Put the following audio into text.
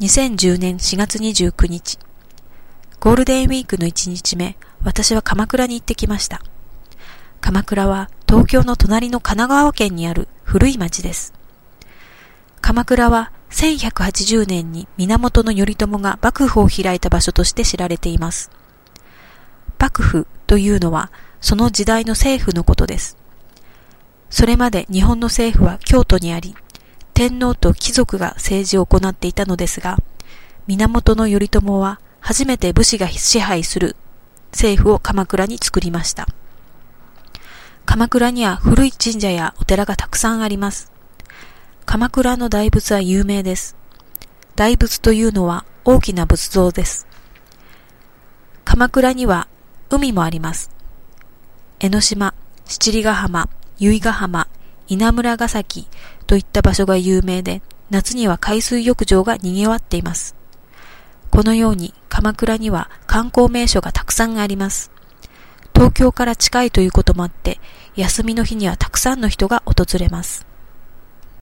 2010年4月29日。ゴールデンウィークの1日目、私は鎌倉に行ってきました。鎌倉は東京の隣の神奈川県にある古い町です。鎌倉は1180年に源頼朝が幕府を開いた場所として知られています。幕府というのはその時代の政府のことです。それまで日本の政府は京都にあり、天皇と貴族が政治を行っていたのですが、源頼朝は初めて武士が支配する政府を鎌倉に作りました。鎌倉には古い神社やお寺がたくさんあります。鎌倉の大仏は有名です。大仏というのは大きな仏像です。鎌倉には海もあります。江ノ島、七里ヶ浜、由比ヶ浜、稲村ヶ崎といった場所が有名で、夏には海水浴場が賑わっています。このように鎌倉には観光名所がたくさんあります。東京から近いということもあって、休みの日にはたくさんの人が訪れます。